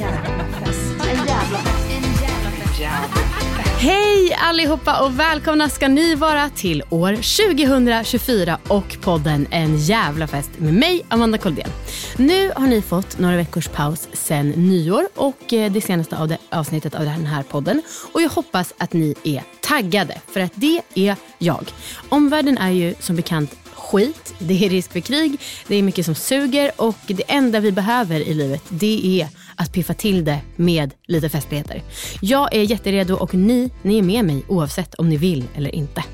En jävla fest. Hej allihopa och välkomna ska ni vara till år 2024 och podden En jävla fest med mig Amanda Koldén. Nu har ni fått några veckors paus sen nyår och eh, det senaste av det, avsnittet av den här podden och jag hoppas att ni är taggade för att det är jag. Omvärlden är ju som bekant skit, det är risk för krig, det är mycket som suger och det enda vi behöver i livet det är att piffa till det med lite festligheter. Jag är jätteredo och ni, ni är med mig oavsett om ni vill eller inte.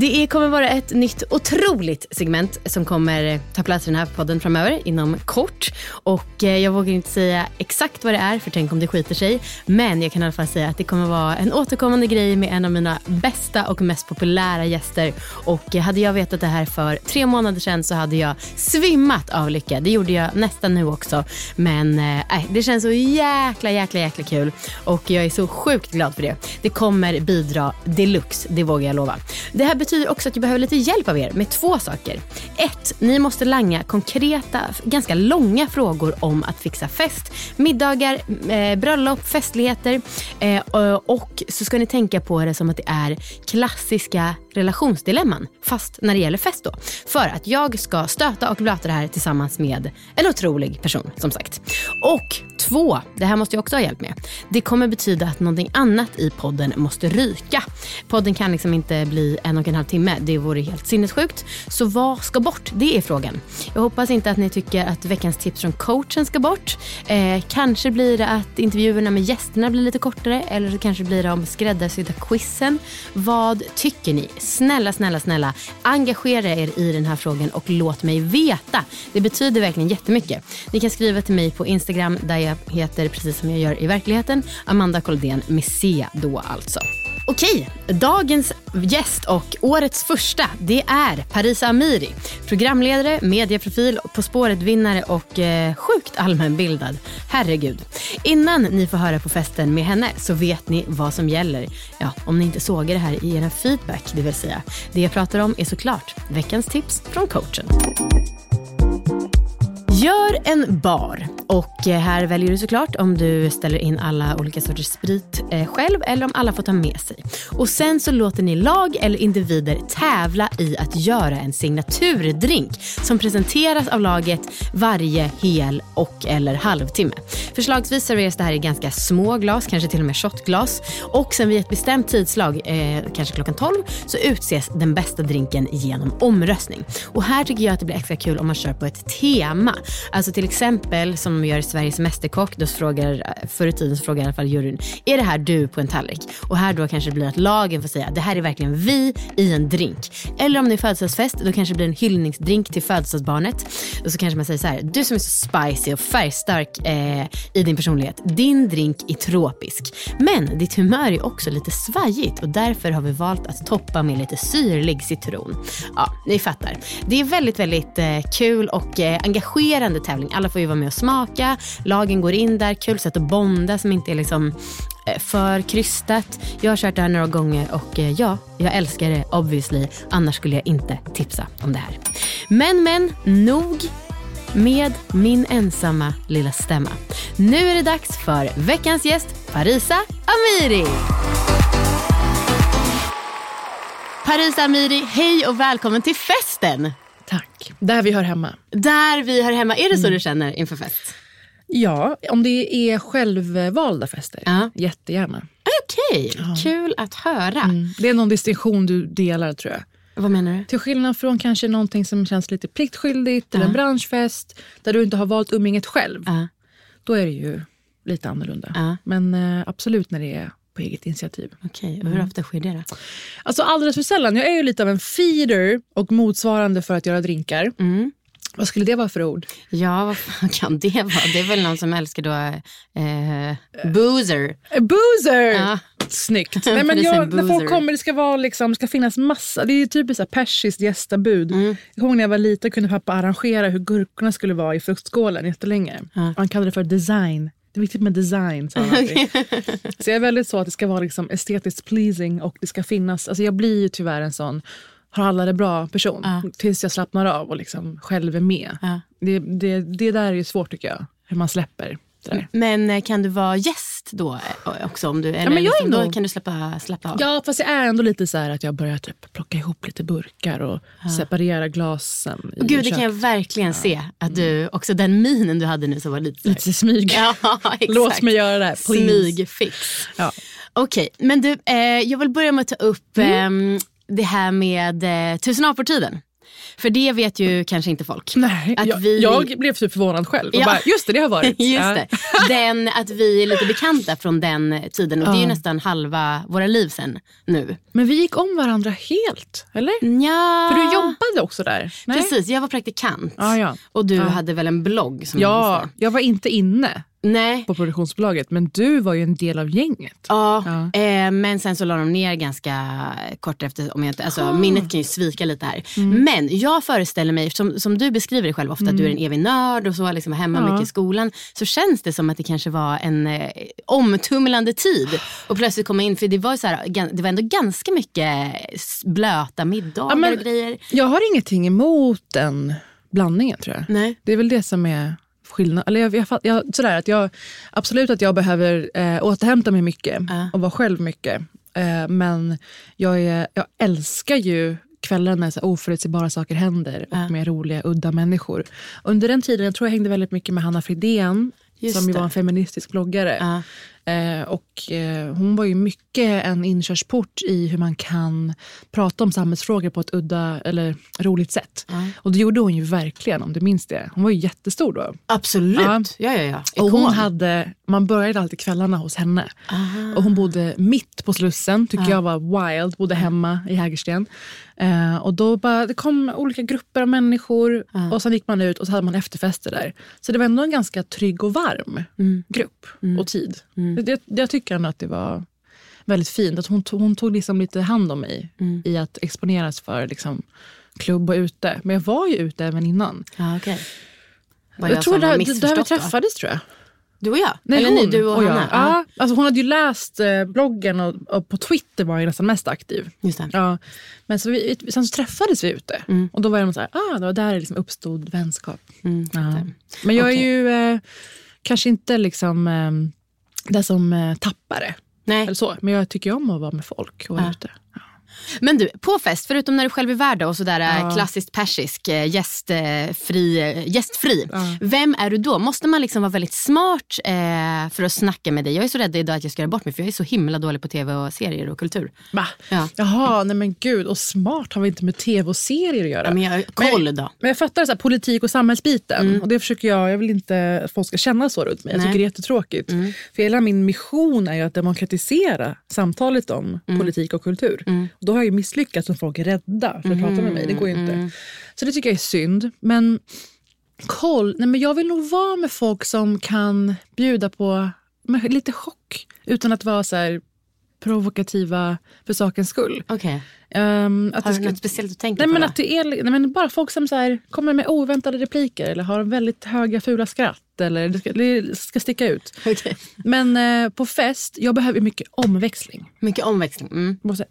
Det kommer vara ett nytt otroligt segment som kommer ta plats i den här podden framöver inom kort. Och eh, jag vågar inte säga exakt vad det är för tänk om det skiter sig. Men jag kan i alla fall säga att det kommer vara en återkommande grej med en av mina bästa och mest populära gäster. Och eh, hade jag vetat det här för tre månader sedan så hade jag svimmat av lycka. Det gjorde jag nästan nu också. Men eh, äh, det känns så jäkla, jäkla, jäkla kul. Och jag är så sjukt glad för det. Det kommer bidra deluxe, det vågar jag lova. Det här betyder också att jag behöver lite hjälp av er med två saker. Ett, ni måste langa konkreta, ganska långa frågor om att fixa fest, middagar, eh, bröllop, festligheter. Eh, och så ska ni tänka på det som att det är klassiska relationsdilemman, fast när det gäller fest då. För att jag ska stöta och blöta det här tillsammans med en otrolig person, som sagt. Och två, det här måste jag också ha hjälp med. Det kommer betyda att någonting annat i podden måste ryka. Podden kan liksom inte bli en och en halv timme. Det vore helt sinnessjukt. Så vad ska bort? Det är frågan. Jag hoppas inte att ni tycker att veckans tips från coachen ska bort. Eh, kanske blir det att intervjuerna med gästerna blir lite kortare eller så kanske blir det om skräddarsydda quizen. Vad tycker ni? Snälla, snälla, snälla engagera er i den här frågan och låt mig veta. Det betyder verkligen jättemycket. Ni kan skriva till mig på Instagram där jag heter precis som jag gör i verkligheten. Amanda Koldén med C då alltså. Okej, dagens gäst och årets första det är Parisa Amiri. Programledare, medieprofil, På spåret-vinnare och eh, sjukt allmänbildad. Herregud. Innan ni får höra på festen med henne så vet ni vad som gäller. Ja, om ni inte såg det här i era feedback, det vill säga. Det jag pratar om är såklart veckans tips från coachen. Gör en bar. Och eh, här väljer du såklart om du ställer in alla olika sorters sprit eh, själv eller om alla får ta med sig. Och sen så låter ni lag eller individer tävla i att göra en signaturdrink som presenteras av laget varje hel och eller halvtimme. Förslagsvis serveras det här i ganska små glas, kanske till och med shotglas. Och sen vid ett bestämt tidslag, eh, kanske klockan 12, så utses den bästa drinken genom omröstning. Och här tycker jag att det blir extra kul om man kör på ett tema. Alltså till exempel som de gör i Sveriges Mästerkock, då frågar, förr i tiden så frågar i alla fall juryn, är det här du på en tallrik? Och här då kanske det blir att lagen får säga, det här är verkligen vi i en drink. Eller om det är födelsedagsfest, då kanske det blir en hyllningsdrink till födelsedagsbarnet. Och så kanske man säger så här, du som är så spicy och färgstark eh, i din personlighet, din drink är tropisk. Men ditt humör är också lite svajigt och därför har vi valt att toppa med lite syrlig citron. Ja, ni fattar. Det är väldigt, väldigt eh, kul och eh, engagerande tävling. Alla får ju vara med och smaka. Lagen går in där. Kul sätt att bonda som inte är liksom eh, för krystat. Jag har kört det här några gånger och eh, ja, jag älskar det obviously. Annars skulle jag inte tipsa om det här. Men, men, nog med min ensamma lilla stämma. Nu är det dags för veckans gäst Parisa Amiri. Parisa Amiri, hej och välkommen till festen. Där vi hör hemma. Där vi hör hemma. Är det så Mm. du känner inför fest? Ja, om det är självvalda fester. Ja. Jättegärna. Okej, kul att höra. Mm. Det är någon distinktion du delar tror jag. Vad menar du? Till skillnad från kanske någonting som känns lite pliktskyldigt eller en branschfest där du inte har valt umgänget själv. Ja. Då är det ju lite annorlunda. Ja. Men eh, absolut när det är på eget initiativ. Okej, och Mm. hur ofta sker det då? Alltså alldeles för sällan. Jag är ju lite av en feeder och motsvarande för att göra drinkar. Mm. Vad skulle det vara för ord? Ja, vad fan kan det vara? Det är väl någon som älskar då eh, boozer. A boozer! Ja. Snyggt. Nej, men jag, när folk kommer, det ska, vara liksom, det ska finnas massa. Det är typiskt persiskt gästabud. Mm. Jag ihåg när jag var liten kunde pappa arrangera hur gurkorna skulle vara i fruktskålen jättelänge. Han kallade det för design. Det är viktigt med design, alltid. Så jag är väldigt så att det ska vara liksom estetiskt pleasing och det ska finnas. Alltså jag blir ju tyvärr en sån har alla det bra person tills jag slappnar av och liksom själv är med. Ja. Det, det, det där är ju svårt tycker jag, hur man släpper. Men eh, kan du vara gäst då eh, också? Om du, eller men jag är liksom, då kan du släppa, släppa av? Ja, fast jag är ändå lite så här att jag börjar typ plocka ihop lite burkar och separera glasen. i Gud, det kan jag verkligen se. Att du, också den minen du hade nu som var lite Lite smyg. Ja. Låt mig göra det här, please. Smygfix. Ja. Okej, men du, eh, jag vill börja med att ta upp Mm. eh, det här med eh, tusen apor-tiden. För det vet ju kanske inte folk. Nej, Att jag, vi- jag blev typ förvånad själv. Ja. bara, just det, det har varit. Just Ja. det. Den, att vi är lite bekanta från den tiden. Och det är ju Ja. nästan halva våra liv sen nu. Men vi gick om varandra helt, eller? Ja, För du jobbade också där? Nej? Precis, jag var praktikant. Ja, ja. Och du Ja. hade väl en blogg som Ja, jag var inte inne Nej. på produktionsbolaget, men du var ju en del av gänget. Ja, Ja. Eh, men sen så la de ner ganska kort efter. Om jag inte, alltså, Ah. Minnet kan ju svika lite här. Mm. Men jag föreställer mig, som, som du beskriver dig själv ofta, att du är en evig nörd och så, liksom hemma Ja. mycket i skolan. Så känns det som att det kanske var en eh, omtumlande tid. Och plötsligt komma in, för det var, så här, det var ändå ganska mycket blöta middagar Ja, men- och grejer. Jag har ingenting emot den blandningen tror jag. Nej. Det är väl det som är skillnad. Eller jag, jag, jag, sådär, att jag, absolut att jag behöver eh, återhämta mig mycket Ja. och vara själv mycket. Eh, men jag, är, jag älskar ju kvällar när så oförutsägbara saker händer och med roliga, udda människor. Under den tiden, jag tror jag hängde väldigt mycket med Hanna Fridén Just som ju det. var en feministisk bloggare. Ja. Eh, och eh, hon var ju mycket en inkörsport i hur man kan prata om samhällsfrågor på ett udda eller roligt sätt. Ja. Och det gjorde hon ju verkligen om du minns det. Hon var ju jättestor då. Absolut. Ja. Ja, ja, ja. Och hon hade, man började alltid kvällarna hos henne. Aha. Och hon bodde mitt på Slussen, tycker Ja. jag var wild. Bodde hemma i Hägersten. Eh, och då bara, det kom olika grupper av människor Ja. och sen gick man ut och så hade man efterfester där. Så det var ändå en ganska trygg och varm Mm. grupp och tid. Mm. Jag, jag tycker ändå att det var väldigt fint. Att hon, tog, hon tog liksom lite hand om mig Mm. i att exponeras för liksom, klubb och ute. Men jag var ju ute även innan. Okej. Var Jag, jag tror har där, vi missförstått då? träffades tror jag. Du och jag? Nej, Eller hon ni, du och, jag. Hanna? Ja. Alltså hon hade ju läst eh, bloggen och, och på Twitter var jag nästan mest aktiv. Just det. Ja. Men så vi, sen så träffades vi ute Mm. och då var det så här, ah, det var där det liksom uppstod vänskap. Mm. Men jag Okej. är ju eh, kanske inte liksom eh, den som eh, tappar det. Nej. Eller så. Men jag tycker om att vara med folk och vara Ja. ute. Men du, på fest, förutom när du själv är värd och sådär Ja. klassiskt persisk, eh, gästfri, eh, gästfri. Ja. vem är du då? Måste man liksom vara väldigt smart eh, för att snacka med dig? Jag är så rädd idag att jag ska göra bort mig för jag är så himla dålig på tv och serier och kultur. Va? Ja. Jaha, nej men gud. Och smart har vi inte med tv och serier att göra. Ja, men jag koll då. Men jag fattar så här, politik och samhällsbiten. Och det försöker jag, jag vill inte att folk ska känna så runt mig. Jag Nej. tycker det är jättetråkigt. För hela min mission är ju att demokratisera samtalet om politik och kultur. Och då har jag ju misslyckats om folk är rädda för att prata med mig. Det går ju inte. Så det tycker jag är synd. Men koll, nej men jag vill nog vara med folk som kan bjuda på lite chock. Utan att vara så här provokativa för sakens skull. Okej. Um, att Har du ska- något speciellt att tänka Nej, på men då? att det är nej, men bara folk som så här, kommer med oväntade repliker eller har väldigt höga fula skratt eller det ska, det ska sticka ut. Okej. Men eh, på fest, jag behöver mycket omväxling. Mycket omväxling. Mm. Måste-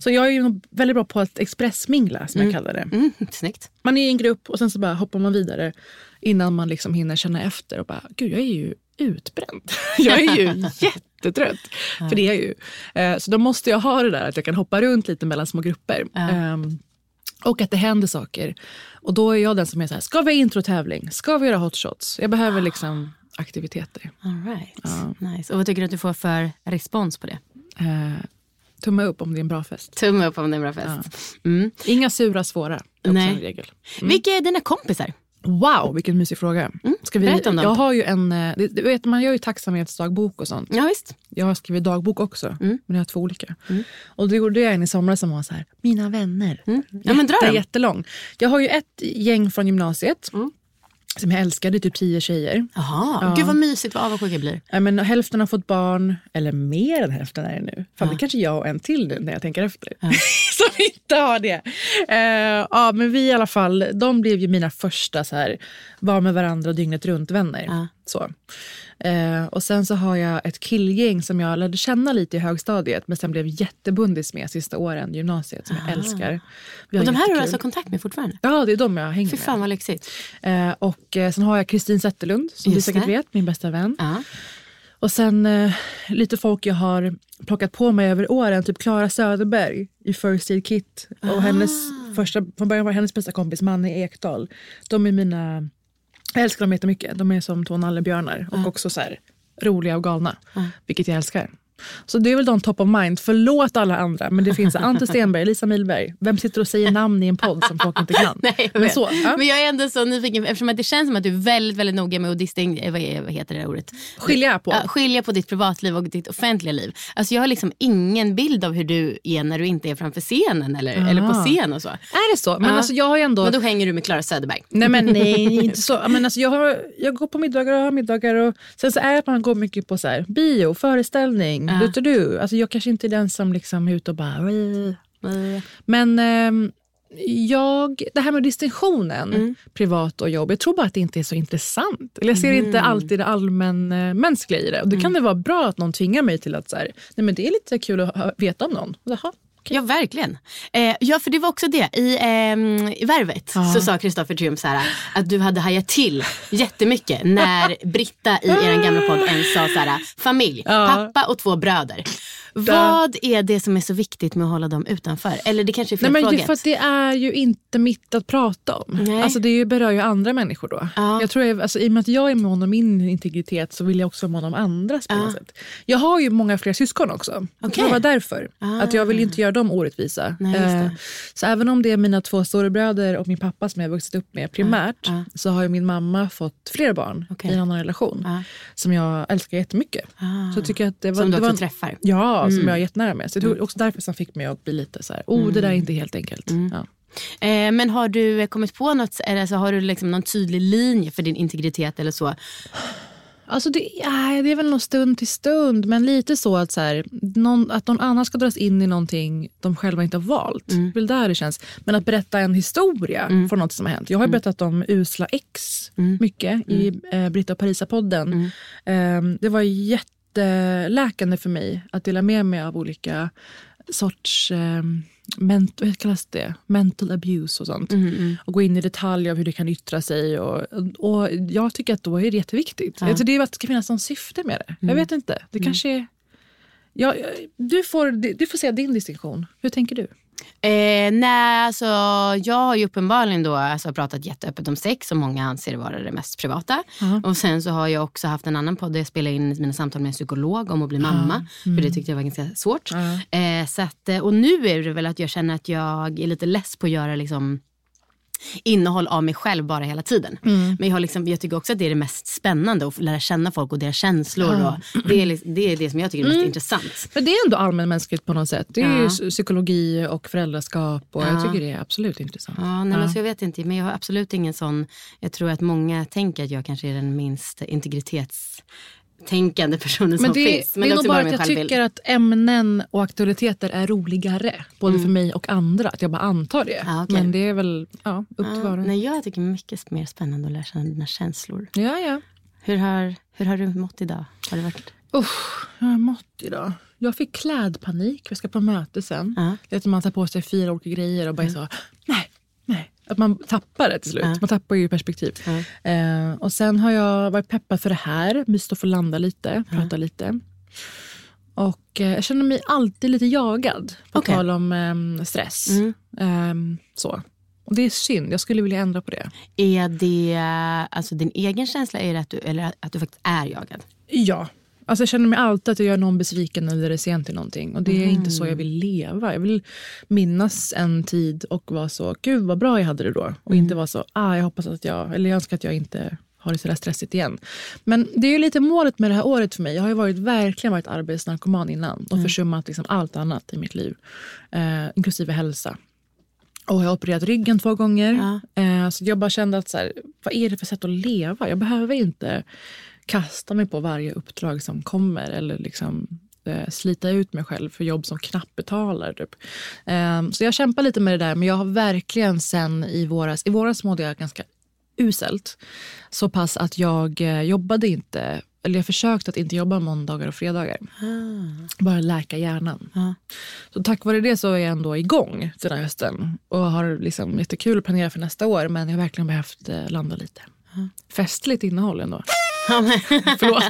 Så jag är ju väldigt bra på att expressmingla som jag kallar det. Mm. Snyggt. Man är i en grupp och sen så bara hoppar man vidare innan man liksom hinner känna efter och bara, gud jag är ju utbränd. Jag är ju jättetrött. För det är jag ju. Eh, Så då måste jag ha det där att jag kan hoppa runt lite mellan små grupper. Ja. Ehm, Och att det händer saker. Och då är jag den som är så här, ska vi ha introtävling? Ska vi göra hotshots? Jag behöver liksom aktiviteter. All right. Nice. Och vad tycker du att du får för respons på det? Tumme upp om det är en bra fest. Tumme upp om det är en bra fest. Mm. Inga sura, svåra. Också Nej. en regel. Vilka är dina kompisar? Wow, vilken mysig fråga. Ska vi, Mm. Om dem. Jag har ju en, eh, du vet, man gör ju tacksamhetsdagbok och sånt. Ja, visst. Jag har skrivit dagbok också, Mm. men jag har två olika. Och det gjorde jag en i somras som var så här, mina vänner. Mm. Ja, men dra Jätte, jättelång. Jag har ju ett gäng från gymnasiet Mm. Som jag är typ tio tjejer. Jaha, gud vad mysigt, vad avundsjuk jag blir. Ja, men hälften har fått barn, eller mer än hälften är det nu. Fan, det kanske jag och en till nu när jag tänker efter. Som inte har det. Eh, ja, men vi i alla fall, de blev ju mina första så här, var med varandra dygnet runt vänner. Ja. Så. Eh, och sen så har jag ett killgäng som jag lärde känna lite i högstadiet men sen blev jättebundis med sista åren i gymnasiet som jag älskar. Ah. Och de här har du alltså kontakt med fortfarande? Ja, det är de jag hänger Fy med. fan vad lyxigt. Eh, och eh, sen har jag Kristin Zetterlund som du Just säkert det. vet, min bästa vän. Ja. Och sen eh, lite folk jag har plockat på mig över åren. Typ Klara Söderberg i First Aid Kit. Och hennes första, från början var hennes bästa kompis Manne Ekdahl. De är mina, jag älskar dem jättemycket. De är som två nallebjörnar och också så här roliga och galna. Vilket jag älskar. Så det är väl de top of mind. Förlåt alla andra, men det finns Ante Stenberg, Lisa Milberg. Vem sitter och säger namn i en podd som folk inte kan? Nej, jag men, så, ja. men jag är ändå så nyfiken eftersom att det känns som att du är väldigt, väldigt noga med att disting, eh, vad, heter det ordet? Skilja på. Ja, skilja på ditt privatliv och ditt offentliga liv. Alltså jag har liksom ingen bild av hur du är när du inte är framför scenen eller, eller på scen och så. Är det så? Men Ja. alltså, jag har ändå... Men då hänger du med Klara Söderberg. Nej men nej, inte så. Men alltså, jag, har, jag går på middagar och har middagar. Och, sen så är det att man går mycket på så här, bio, föreställning, du, du, du. Alltså, jag kanske inte är den som liksom är ute och bara... Men ehm, jag, det här med distinktionen, privat och jobb, jag tror bara att det inte är så intressant. Eller jag ser inte alltid det allmänmänskliga i det. Och då kan det vara bra att någon tvingar mig till att så här, nej men det är lite kul att veta om någon. Jaha, okej. Ja, verkligen. Eh, ja, för det var också det. I, ehm, i Värvet så sa Kristoffer Triumf så här, att du hade hajat till jättemycket när Britta i er gamla podd ens sa så här, familj, pappa och två bröder. Vad är det som är så viktigt med att hålla dem utanför? Eller det kanske är Nej, fel men fråga. det, för att det är ju inte mitt att prata om. Nej. Alltså det berör ju andra människor då. Ja. Jag tror jag, alltså, I och med att jag är mån om min integritet så vill jag också vara mån om andras på sätt. Jag har ju många fler syskon också. Okej. Det var därför. Att jag vill inte göra dem orättvisa. Nej. Eh, så även om det är mina två storebröder och min pappa som jag har vuxit upp med primärt så har ju min mamma fått fler barn Okej. i en annan relation. Ja. Som jag älskar jättemycket. Så jag tycker att det var, Som du det var också en- träffar. Ja, Mm. som jag är jättenära med. Så det var också därför som fick mig att bli lite så här, oh det där är inte helt enkelt. Mm. Ja. Eh, men har du kommit på något, eller alltså, har du liksom någon tydlig linje för din integritet eller så? Alltså det, nej, det är väl någon stund till stund, men lite så att, så här, någon, att någon annan ska dras in i någonting de själva inte har valt. Är väl där det känns. Men att berätta en historia från något som har hänt. Jag har ju berättat om usla ex mycket i eh, Britta och Parisa-podden. Eh, det var jätteläkande för mig att dela med mig av olika sorts eh, ment, vad kallas det? mental abuse och sånt. Och gå in i detalj av hur det kan yttra sig. Och, och jag tycker att då är det jätteviktigt. Alltså det är att det ska finnas någon syfte med det. Jag vet inte. Det kanske är... Ja, du, får, du får säga din distinktion. Hur tänker du? Eh, nej, alltså, jag har ju uppenbarligen då alltså, pratat jätteöppet om sex som många anser vara det mest privata. Och sen så har jag också haft en annan podd där jag spelade in mina samtal med en psykolog om att bli mamma. För det tyckte jag var ganska svårt. Eh, så att, och nu är det väl att jag känner att jag är lite less på att göra liksom, innehåll av mig själv bara hela tiden. Men jag, har liksom, jag tycker också att det är det mest spännande att lära känna folk och deras känslor. Och det, är, liksom- det är det som jag tycker är mest intressant. För det är ändå allmänmänskligt på något sätt. Det är Ja. psykologi och föräldraskap. Och Jag tycker det är absolut intressant. Ja, nej, Men så jag vet inte, men jag har absolut ingen sån... Jag tror att många tänker att jag kanske är den minst integritetstänkande personen Men som det, finns. det är nog också bara att jag tycker att ämnen och aktualiteter är roligare. Både för mig och andra. Att jag bara antar det. Ja, okej. Men det är väl ja, upp till Ja, var och en. jag tycker mycket mer spännande att lära känna dina känslor. Ja, ja. Hur har, hur har du mått idag? Har det varit... Usch, jag har mått idag. Jag fick klädpanik. Jag ska på möte sen. Ja. Det är att man tar på sig fyra olika grejer och bara är så, nej, nej. Att man tappar det till slut. Man tappar ju perspektiv. Eh, och sen har jag varit peppad för det här. Mysigt att få landa lite, prata lite. Och eh, jag känner mig alltid lite jagad. På Okej. tal om ehm, stress. Ehm, så. Och det är synd, jag skulle vilja ändra på det. Är det alltså din egen känsla är att du, eller att du faktiskt är jagad? Ja. Alltså jag känner mig alltid att jag gör någon besviken eller är sent till någonting. Och det är inte så jag vill leva. Jag vill minnas en tid och vara så, gud vad bra jag hade det då. Och inte vara så, ah, jag hoppas att jag, eller jag önskar att jag inte har det så där stressigt igen. Men det är ju lite målet med det här året för mig. Jag har ju varit, verkligen varit arbetsnarkoman innan och försummat liksom allt annat i mitt liv. Eh, inklusive hälsa. Och jag har opererat ryggen två gånger. Eh, så jag bara kände att så här, vad är det för sätt att leva? Jag behöver inte kasta mig på varje uppdrag som kommer eller liksom eh, slita ut mig själv för jobb som knappt betalar. Typ. Eh, så jag kämpar lite med det där men jag har verkligen sen i våras, i våras mådde jag ganska uselt. Så pass att jag eh, jobbade inte, eller jag försökte att inte jobba måndagar och fredagar. Bara läka hjärnan. Så tack vare det så är jag ändå igång den här hösten. Och har liksom jättekul att planera för nästa år men jag har verkligen behövt eh, landa lite. Festligt innehåll ändå. Förlåt.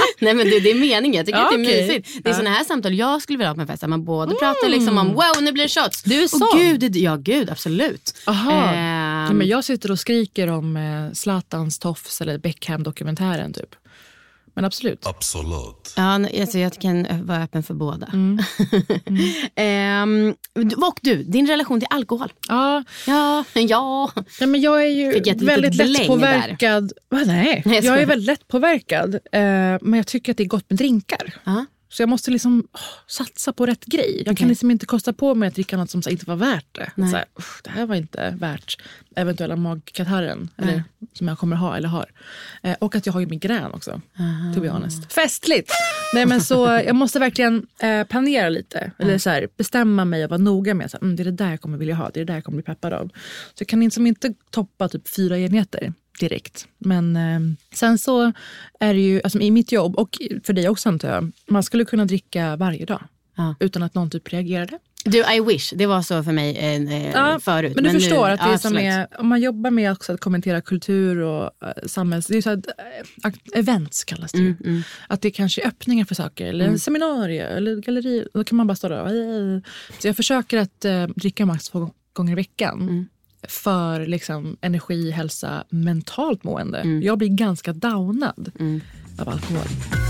Nej men det, det är meningen, jag tycker Ja, att det är okej. mysigt. Det är Ja. såna här samtal jag skulle vilja ha på en fest. Man både pratar liksom om wow nu blir det shots. Du är Och sån. gud, det- ja gud absolut. Aha. Ehm, Ja, men jag sitter och skriker om eh, Zlatans tofs eller Beckham-dokumentären typ. Men absolut. Absolut. Ja, nej, alltså jag kan vara öppen för båda. Mm. Ehm, och du, din relation till alkohol. Ja, Ja, ja. Ja, men jag är ju jag väldigt bläng lätt påverkad. Va, nej, Nej, jag är väldigt lätt påverkad. Eh, men jag tycker att det är gott med drinkar. Ja. Så jag måste liksom åh, satsa på rätt grej. Jag Okej. kan liksom inte kosta på mig att dricka något som här inte var värt det. Nej. Så här, "Uff, det här var inte värt eventuella magkatarren eller, som jag kommer ha eller har. Eh, och att jag har ju migrän också. To be honest. Festligt! Nej, men så, jag måste verkligen eh, planera lite. Eller så här, bestämma mig och vara noga med att mm, det är det där jag kommer vilja ha. Det är det där jag kommer bli peppad av. Så jag kan liksom inte toppa typ fyra enheter direkt. Men eh, sen så är det ju, alltså i mitt jobb och för dig också antar jag, man skulle kunna dricka varje dag. Ja. Utan att någon typ reagerade. Du, I wish. Det var så för mig eh, förut. Men du nu- förstår att det ja, som är, om man jobbar med också att kommentera kultur och uh, samhälls... Det är så att, eh, events kallas det ju. Mm, Att det kanske är öppningar för saker, eller en seminarium eller galleri. Då kan man bara stå där och... Så jag försöker att uh, dricka max två gånger i veckan. Mm. För liksom, energi, hälsa, mentalt mående. Mm. Jag blir ganska downad av alkohol.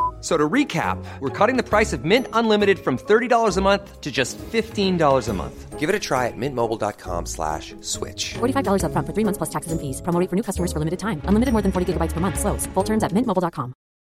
F- So to recap, we're cutting the price of Mint Unlimited from $30 a month to just $15 a month. Give it a try at mintmobile.com slash switch. $45 upfront for three months plus taxes and fees. Promo for new customers for limited time. Unlimited more than 40 gigabytes per month. Slows. Full terms at mintmobile.com.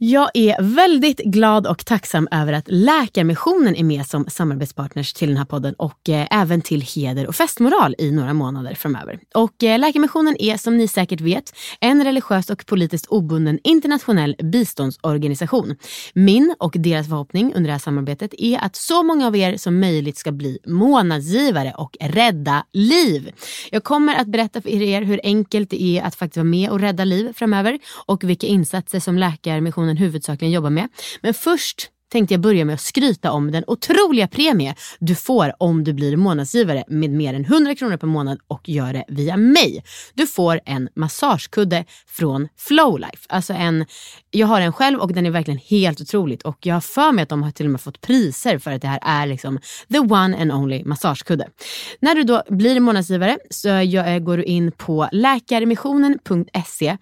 Jag är väldigt glad och tacksam över att Läkarmissionen är med som samarbetspartners till den här podden och eh, även till Heder och festmoral i några månader framöver. Och eh, Läkarmissionen är som ni säkert vet en religiöst och politiskt obunden internationell biståndsorganisation. Min och deras förhoppning under det här samarbetet är att så många av er som möjligt ska bli månadsgivare och rädda liv. Jag kommer att berätta för er hur enkelt det är att faktiskt vara med och rädda liv framöver och vilka insatser som Läkarmissionen huvudsakligen jobbar med. Men först tänkte jag börja med att skryta om den otroliga premie du får om du blir månadsgivare med mer än 100 kronor per månad och gör det via mig. Du får en massagekudde från Flowlife, alltså en jag har en själv och den är verkligen helt otroligt. Och jag har för mig att de har till och med fått priser för att det här är liksom the one and only massagekudde. När du då blir månadsgivare så jag, eh, går du in på läkarmissionen.se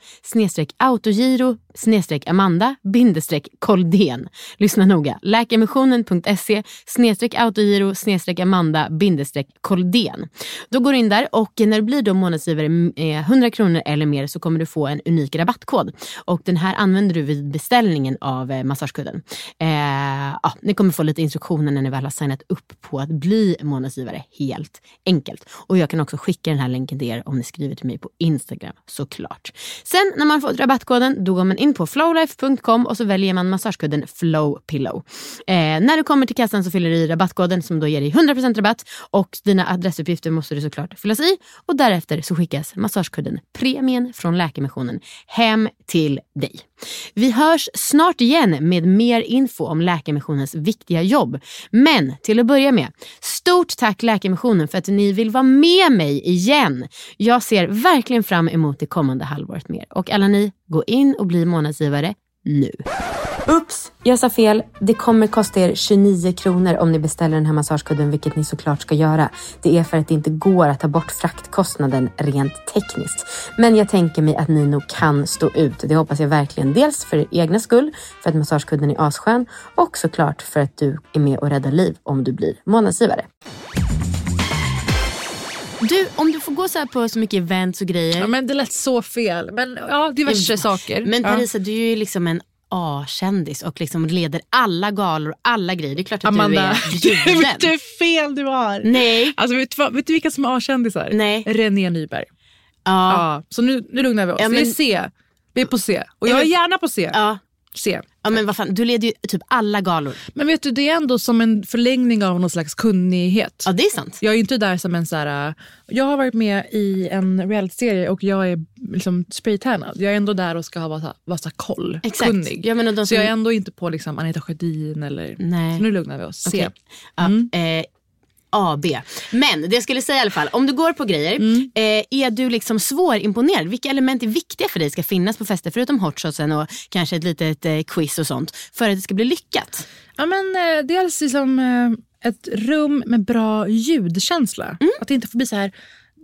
autogiro snedstreck Amanda bindestreck Koldén. Lyssna noga. Läkarmissionen.se snedstreck autogiro snedstreck Amanda bindestreck Koldén. Då går du in där och när du blir då månadsgivare mm, eh, 100 kronor eller mer så kommer du få en unik rabattkod. Och den här använder du vid beställningen av eh, massagekudden. Eh, ja, ni kommer få lite instruktioner när ni väl har signat upp på att bli månadsgivare. Helt enkelt. Och jag kan också skicka den här länken till er om ni skriver till mig på Instagram såklart. Sen när man fått rabattkoden då går man in på flowlife.com och så väljer man massagekudden Flow Pillow. Eh, när du kommer till kassan så fyller du i rabattkoden som då ger dig 100% rabatt och dina adressuppgifter måste du såklart fyllas i och därefter så skickas massagekudden Premien från Läkarmissionen hem till dig. Vi hörs snart igen med mer info om Läkarmissionens viktiga jobb. Men till att börja med, stort tack Läkarmissionen för att ni vill vara med mig igen. Jag ser verkligen fram emot det kommande halvåret mer. Och alla ni, gå in och bli månadsgivare nu. Ups, jag sa fel. Det kommer kosta er 29 kronor om ni beställer den här massagekudden, vilket ni såklart ska göra. Det är för att det inte går att ta bort fraktkostnaden rent tekniskt. Men jag tänker mig att ni nog kan stå ut. Det hoppas jag verkligen. Dels för er egna skull, för att massagekudden är asskön och såklart för att du är med och räddar liv om du blir månadsgivare. Du, om du får gå så här på så mycket events och grejer. Ja, men det lät så fel. Men ja, diverse saker. Men ja. Parisa, du är ju liksom en A-kändis och liksom leder alla galor och alla grejer. Det är klart att Amanda, du är vet du hur fel du har? Nej. Alltså, vet, du, vet du vilka som är A-kändisar? Nej. René Nyberg. Ja. Ja. Så nu, nu lugnar vi oss. Ja, Vi är men- C. Vi är på C. Och Ja, jag är men- gärna på C. Ja. C. ja, men vad fan. Du leder ju typ alla galor. Men vet du, det är ändå som en förlängning av någon slags kunnighet. Ja, det är sant. Jag är inte där som en så här. äh, Jag har varit med i en realityserie och jag är liksom spraytannad. Jag är ändå där och ska ha vara, vara så koll, Exakt. kunnig. Ja, men och de så som- jag är ändå inte på liksom Anita Sjödin eller... Nej. Så nu lugnar vi oss. C. Okej. Ja, eh, AB. Men det jag skulle säga i alla fall, om du går på grejer, Mm. eh, är du liksom svårimponerad? Vilka element är viktiga för dig ska finnas på fester förutom hotshotsen och kanske ett litet eh, quiz och sånt för att det ska bli lyckat? Ja, men, eh, dels liksom, eh, ett rum med bra ljudkänsla. Mm. Att det inte får bli så här...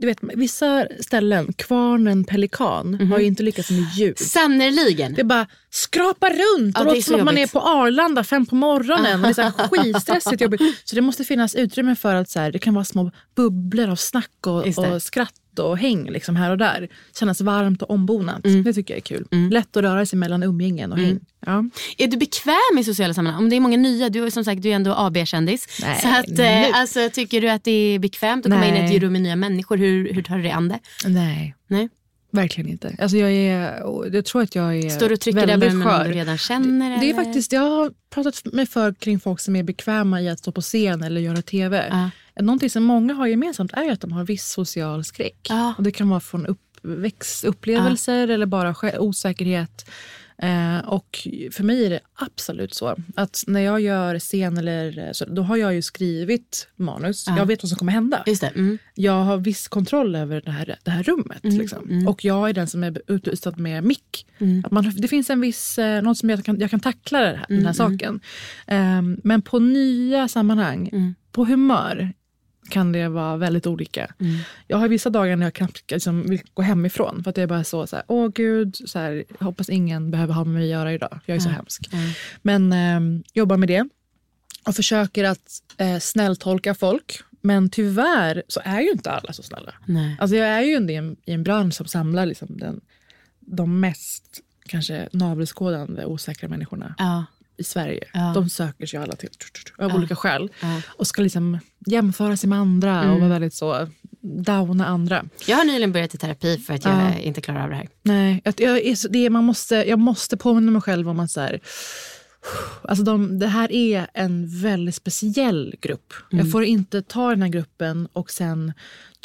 Du vet, vissa ställen, Kvarnen Pelikan, Mhm. har ju inte lyckats med ljud. Sannerligen. Det är bara skrapa runt. Ja, det låter som att man är på Arlanda fem på morgonen. Det är så här skitstressigt jobbigt. Så det måste finnas utrymme för att så här, det kan vara små bubblor av snack och, och skratt och häng liksom här och där. Kännas varmt och ombonat. Mm. Det tycker jag är kul. Lätt att röra sig mellan umgängen och häng. Ja. Är du bekväm i sociala sammanhang? Om det är många nya, du är som sagt du är ändå AB-kändis. Nej, Så att, eh, alltså, tycker du att det är bekvämt att komma in i Nej. ett rum med nya människor? Hur, hur tar du dig an det? Nej, Nej? verkligen inte. Alltså jag, är, jag tror att jag är Står du och trycker där någon skör. du redan känner? Det är eller? faktiskt, jag har pratat mig för kring folk som är bekväma i att stå på scen eller göra tv. Ja. Någonting som många har gemensamt är att de har viss social skräck. Ja. Och det kan vara från uppväxt, upplevelser eller bara osäkerhet. Eh, och för mig är det absolut så att när jag gör scen eller så, då har jag ju skrivit manus. Ja. Jag vet vad som kommer hända. Mm. Jag har viss kontroll över det här, det här rummet. liksom. Och jag är den som är utrustad med mick. Att man, det finns en viss, eh, något som jag kan, jag kan tackla här, den här saken. Ehm, men på nya sammanhang, på humör, kan det vara väldigt olika. Jag har vissa dagar när jag knappt liksom, vill gå hemifrån för att det är bara så, så här, åh gud, så här, jag hoppas ingen behöver ha med mig att göra idag. Jag är så hemsk. Men ehm, jobbar med det och försöker att eh, snälltolka folk. Men tyvärr så är ju inte alla så snälla. Nej. Alltså jag är ju i en, i en bransch som samlar liksom den, de mest kanske navelskådande osäkra människorna Ja. I Sverige. Ja. De söker sig alla till av Ja. olika skäl. Ja. Och ska liksom jämföra sig med andra och vara väldigt så downa andra. Jag har nyligen börjat i terapi för att jag Ja. inte klarar av det här. Nej, jag, jag, det man måste, jag måste påminna mig själv om att så här, alltså de, det här är en väldigt speciell grupp. Jag får inte ta den här gruppen och sen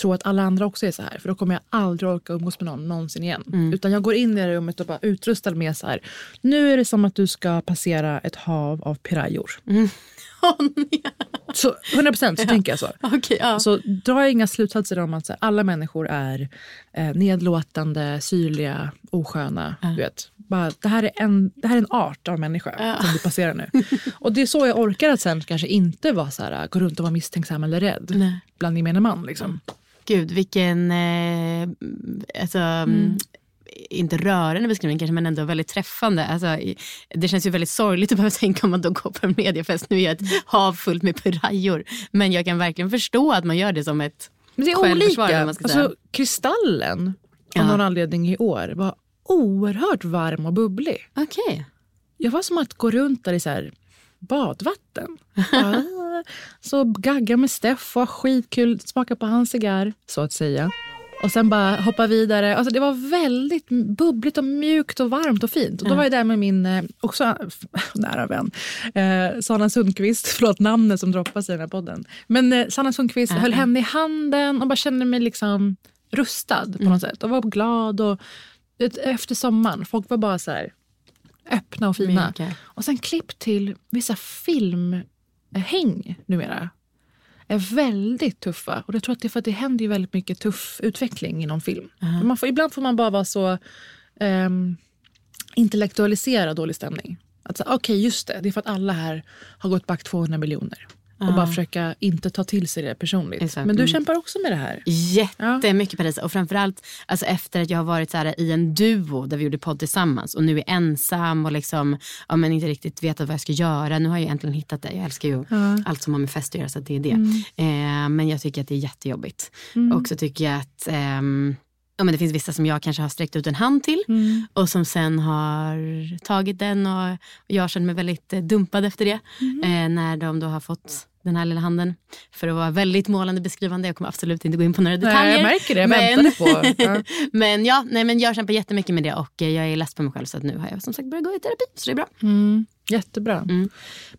tro att alla andra också är så här. För då kommer jag aldrig orka umgås med någon någonsin igen. Utan jag går in i det rummet och bara utrustad med så här. Nu är det som att du ska passera ett hav av pirajor. Så 100 procent så tänker jag så. Okej, ja. Så drar jag inga slutsatser om att här, alla människor är eh, nedlåtande, syrliga, osköna. Du vet. Bara, det, här är en, det här är en art av människa som du passerar nu. Och det är så jag orkar att sen kanske inte vara så här, gå runt och vara misstänksam eller rädd Nej. bland gemene man. Liksom. Gud, vilken, eh, alltså, mm. Inte rörande beskrivning kanske men ändå väldigt träffande. Alltså, det känns ju väldigt sorgligt att behöva tänka om att då gå på en mediefest. Nu är jag ett hav fullt med pirajor. Men jag kan verkligen förstå att man gör det som ett Men det är olika. man. Alltså, kristallen, av Ja. någon anledning i år, var oerhört varm och bubblig. Okej. Jag var som att gå runt där i så här badvatten. Ah, så gagga med Steff och ha skitkul, smaka på hans cigarr, så att säga. Och sen bara hoppa vidare. Alltså det var väldigt bubbligt och mjukt och varmt och fint. Och då var jag där med min, eh, också nära vän, eh, Sanna Sundqvist. Förlåt namnet som droppas i den här podden. Men eh, Sanna Sundqvist höll henne i handen och bara kände mig liksom rustad på något sätt. Och var glad. Och, vet, efter sommaren, folk var bara så här öppna och fina. Mjuka. Och sen klipp till vissa filmhäng numera. Är väldigt tuffa. Och jag tror att det är för att det händer ju väldigt mycket tuff utveckling inom film. Men Man får, ibland får man bara vara så um, intellektualisera dålig stämning. Okej just det, det är för att alla här har gått back 200 miljoner. Och bara försöka inte ta till sig det personligt. Exakt. Men du Mm. kämpar också med det här. Jättemycket Parisa. Och framförallt alltså efter att jag har varit så här, i en duo där vi gjorde podd tillsammans och nu är ensam och liksom, ja, men inte riktigt vet vad jag ska göra. Nu har jag äntligen hittat det. Jag älskar ju allt som har med fest att göra så att det är det. Eh, men jag tycker att det är jättejobbigt. Och så tycker jag att ehm, Ja, men det finns vissa som jag kanske har sträckt ut en hand till och som sen har tagit den och jag känner mig väldigt eh, dumpad efter det. Eh, när de då har fått den här lilla handen. För att vara väldigt målande beskrivande. Jag kommer absolut inte gå in på några detaljer. jag märker det. Jag men, på- ja. men ja, nej, men jag kämpar jättemycket med det och eh, jag är less på mig själv så att nu har jag som sagt börjat gå i terapi. Så det är bra. Jättebra.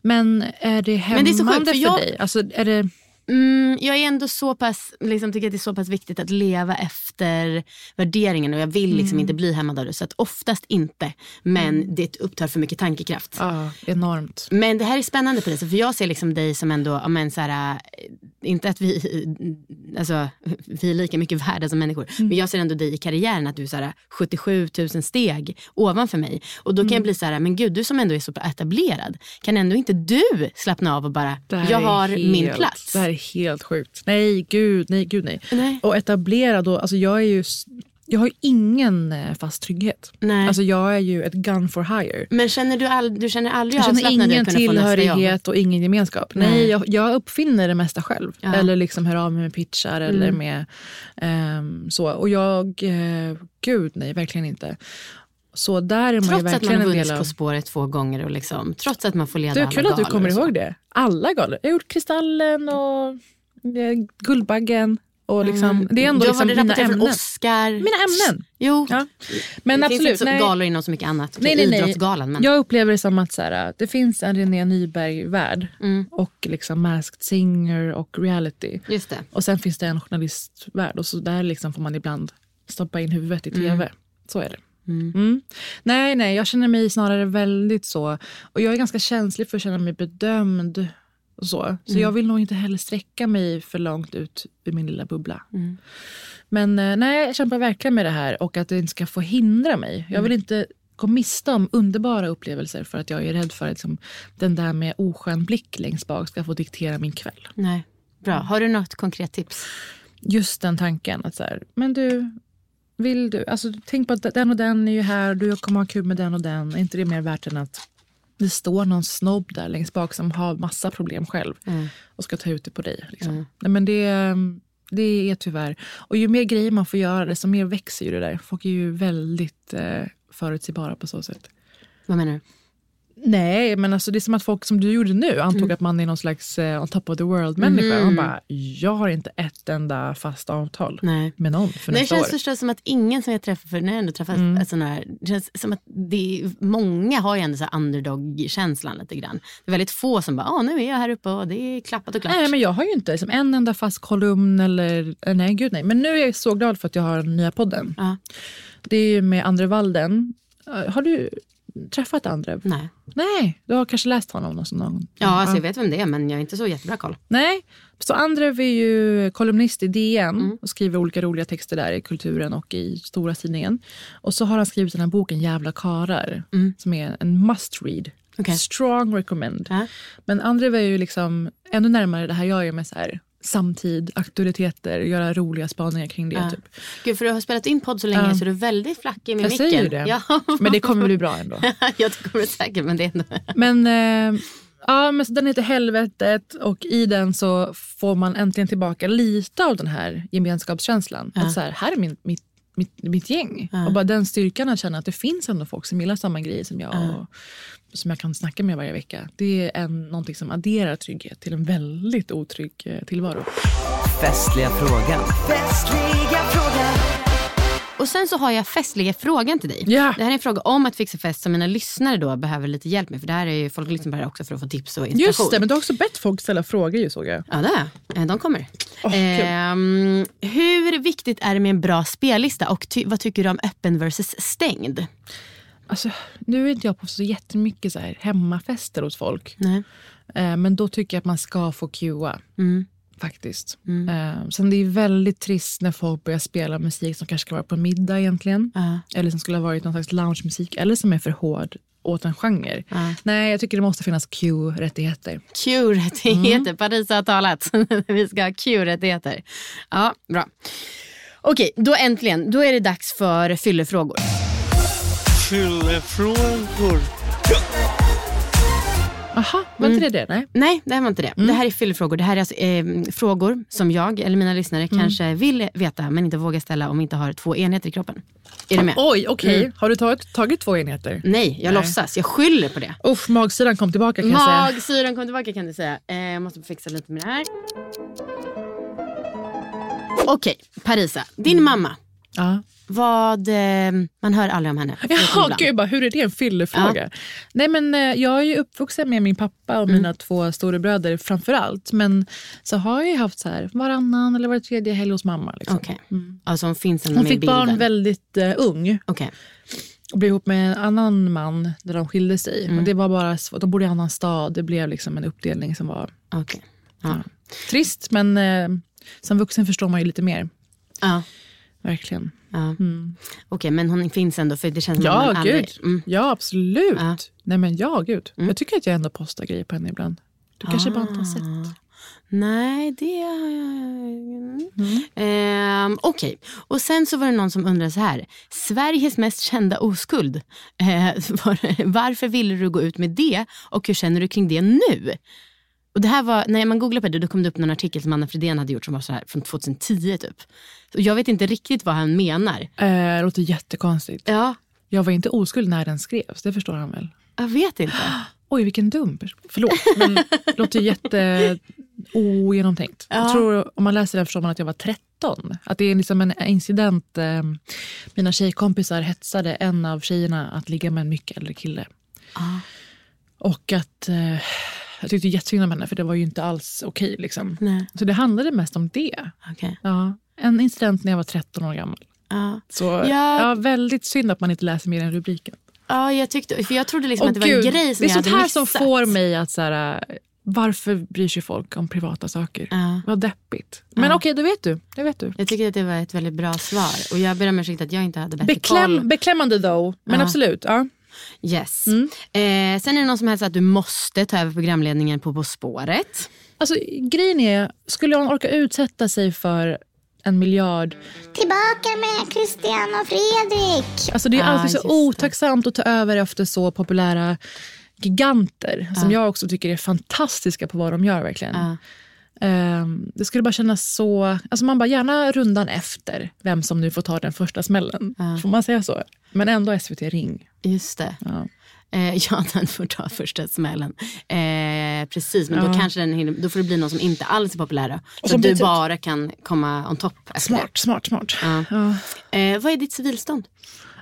Men är det Mm. Men det är så hämmande sjukt, för för, jag- dig? Alltså, är det... Mm, jag är ändå så pass, liksom, tycker att det är så pass viktigt att leva efter värderingen och jag vill liksom Mm. inte bli det. Så att oftast inte. Men det upptar för mycket tankekraft. Ja, enormt. Men det här är spännande Parisa, för jag ser liksom dig som ändå, men, så här, äh, inte att vi, alltså, vi är lika mycket värda som människor, Mm. men jag ser ändå dig i karriären att du är så här, 77 000 steg ovanför mig. Och då kan Mm. jag bli så här, men gud du som ändå är så etablerad, kan ändå inte du slappna av och bara, Det jag har min plats. Är helt sjukt. Nej, gud nej. Gud, nej. Nej. Och etablerad, och, alltså jag är ju... Jag har ju ingen eh, fast trygghet. Nej. Alltså jag är ju ett gun for hire. Men känner du, all, du känner aldrig Jag känner ingen tillhörighet och ingen gemenskap. Nej, Nej. jag, jag uppfinner det mesta själv. Ja. Mm. Eller liksom hör av mig med pitchar eller med ehm, så. Och jag, eh, gud nej, verkligen inte. Så där är man Trots att man verkligen har vunnit På spåret två gånger och liksom, trots att man får leda Det är alla kul att du kommer ihåg det. Alla galor. Jag har gjort Kristallen och eh, Guldbaggen. Och liksom, Det är ändå du liksom har mina rapporterat från ämnen. Oscar. Mina ämnen. Jo, Ja. Men det absolut, finns inte nej. galor inom så mycket annat. Nej, nej, nej. Idrottsgalan. Men... Jag upplever det som att så här, det finns en René Nyberg-värld Mm. och liksom Masked Singer och reality. Just det. Och sen finns det en journalistvärld och så där liksom får man ibland stoppa in huvudet i tv. Så är det. Mm. Nej, nej, jag känner mig snarare väldigt så. Och jag är ganska känslig för att känna mig bedömd. Och så så jag vill nog inte heller sträcka mig för långt ut ur min lilla bubbla. Men eh, nej, jag kämpar verkligen med det här och att det inte ska få hindra mig. Jag vill inte gå miste om underbara upplevelser för att jag är rädd för att liksom, den där med oskön blick längst bak ska få diktera min kväll. Nej. Bra. Har du något konkret tips? just den tanken. att så här, Men du, vill du? Alltså, tänk på att den och den är ju här du kommer ha kul med den och den. Är inte det mer värt än att det står någon snobb där längst bak som har massa problem själv och ska ta ut det på dig. Liksom. Nej, men det, det är tyvärr... Och ju mer grejer man får göra, desto mer växer ju det där. Folk är ju väldigt eh, förutsägbara på så sätt. Vad menar du? Nej, men alltså det är som att folk som du gjorde nu antog Mm. att man är någon slags eh, on top of the world-människa. Man bara, jag har inte ett enda fast avtal Nej. med någon för Det nästa känns år. förstås som att ingen som jag träffar, för när jag ändå träffat Mm. sådana här, det känns som att det många har ju ändå så underdog-känslan lite grann. Det är väldigt få som bara, åh nu är jag här uppe och det är klappat och klart. Nej, men jag har ju inte liksom en enda fast kolumn eller... eh, Nej, gud nej. Men nu är jag så glad för att jag har den nya podden. Ja. Det är ju med Andre Walden. Eh, Har du... träffat Andrev? Nej. Nej, du har kanske läst honom någon, någon Ja, alltså jag vet vem det är men jag har inte så jättebra koll. Nej, så Andrev är ju kolumnist i DN Mm. och skriver olika roliga texter där i Kulturen och i stora tidningen. Och så har han skrivit den här boken Jävla karar som är en must read. Mm. Okej. Strong recommend. Ja. Men Andrev är ju liksom ännu närmare det här jag gör med så här, samtid, aktualiteter, göra roliga spaningar kring det. Ja. Typ. Gud, för du har spelat in podd så länge Ja. så du är väldigt flackig med Jag micken. säger ju det. Ja. Men det kommer bli bra ändå. jag kommer säkert, men det ändå... Men, eh, ja, men så den heter Helvetet och i den så får man äntligen tillbaka lite av den här gemenskapskänslan. Att så här, här är min, mitt, mitt, mitt gäng. Och bara den styrkan att känna att det finns ändå folk som gillar samma grejer som jag. Och, som jag kan snacka med varje vecka. Det är en, någonting som adderar trygghet till en väldigt otrygg eh, tillvaro. Festliga frågan. Och sen så har jag festliga frågan till dig. Ja. Det här är en fråga om att fixa fest som mina lyssnare då behöver lite hjälp med. För det här är ju, folk lyssnar på det här också för att få tips och inspiration. Just det, men du har också bett folk ställa frågor ju såg jag. Ja, det är. Eh, De kommer. Kul. Ehm, hur viktigt är det med en bra spellista och ty- vad tycker du om öppen versus stängd? Alltså, nu är inte jag på så jättemycket så här hemmafester hos folk. Nej. Eh, men då tycker jag att man ska få cuea. Mm. Faktiskt. Eh, sen det är väldigt trist när folk börjar spela musik som kanske ska vara på middag egentligen. Ja. Eller som skulle ha varit någon slags loungemusik. Eller som är för hård åt en genre. Ja. Nej, jag tycker det måste finnas cue-rättigheter. Q-rättigheter. Mm. Paris har talat. Vi ska ha Q-rättigheter. Ja, bra. Okej, då äntligen. Då är det dags för fyllefrågor. Fyllefrågor. Aha, var inte det det? Nej. Nej, det här var inte det. Mm. Det här är fyllefrågor. Det här är alltså, eh, frågor som jag eller mina lyssnare Mm. kanske vill veta men inte vågar ställa om vi inte har två enheter i kroppen. Är du med? Oj, okej. Mm. Har du tagit, tagit två enheter? Nej, jag låtsas. Jag skyller på det. Usch, magsyran kom tillbaka kan jag säga. Magsyran kom tillbaka kan du säga. Eh, jag måste fixa lite med det här. Okej, Parisa. Din Mm. mamma. Ja. Vad, eh, man hör aldrig om henne. ibland. gud, bara, hur är det en fyllefråga? Nej, men, eh, jag är ju uppvuxen med min pappa Mm. och mina två storebröder framför allt. Men så har jag haft så här, varannan eller var tredje helg hos mamma. Liksom. Okej. Alltså hon finns Hon fick bilden. barn väldigt eh, ung Okej. och blev ihop med en annan man där de skilde sig. Mm. Och det var bara, sv- de bodde i en annan stad. Det blev liksom en uppdelning som var Okej. Ja. trist. Men eh, som vuxen förstår man ju lite mer. Ja. Verkligen. Ja. Okej, men hon finns ändå för det känns Ja, man aldrig... gud. Mm. Ja, absolut. Ja. Nej, men ja, gud. Jag tycker att jag ändå postar grejer på henne ibland. Du kanske bara inte har Ah. sett. Nej, det har jag... Ehm, Okej, och sen så var det någon som undrade så här. Sveriges mest kända oskuld. Eh, var, varför ville du gå ut med det och hur känner du kring det nu? Och det här var, när man googlade på det då kom det upp någon artikel som Anna Fridén hade gjort som var så här från 2010 typ. Så jag vet inte riktigt vad han menar. Eh, det låter jättekonstigt. Ja, Jag var inte oskuld när den skrevs, det förstår han väl? jag vet inte. Oj, vilken dum person. Förlåt, men det låter jätte ogenomtänkt. Jag tror, om man läser den förstår man att jag var 13. Att det är liksom en incident. Eh, mina tjejkompisar hetsade en av tjejerna att ligga med en mycket äldre kille. Och att eh, jag tyckte jättesynd om henne för det var ju inte alls okej. liksom. Nej. Så det handlade mest om det. Okej. Ja, en incident när jag var 13 år gammal. Ja. Så Ja. ja. väldigt synd att man inte läser mer än rubriken. ja, jag tyckte, för jag trodde liksom att det var Gud, en grej som det är sånt här missat. som får mig att så här, äh, varför bryr sig folk om privata saker? Ja. Vad deppigt. Men Ja. okej, då vet du. Det vet du. Jag tycker att det var ett väldigt bra svar. Och jag ber om ursäkt att jag inte hade bättre Bekläm, koll. beklämmande though, men Ja. absolut. Ja. Yes. Mm. Eh, sen är det någon som hälsar att du måste ta över programledningen på På spåret. Alltså, grejen är, skulle man orka utsätta sig för en miljard. Tillbaka med Christian och Fredrik! Alltså, det är Ah, alltid så det. otacksamt att ta över efter så populära giganter som jag också tycker är fantastiska på vad de gör verkligen. Ja. Ehm, det skulle bara kännas så... Alltså man bara gärna rundan efter vem som nu får ta den första smällen. Ja. Får man säga så? Men ändå SVT Ring. Just det. Ja. Eh, ja, den får ta första smällen. Eh, precis, men då, Ja. kanske den, då får det bli någon som inte alls är populära. Så som att du typ- bara kan komma on top. Smart, smart, smart. Ja. Ja. Eh, vad är ditt civilstånd?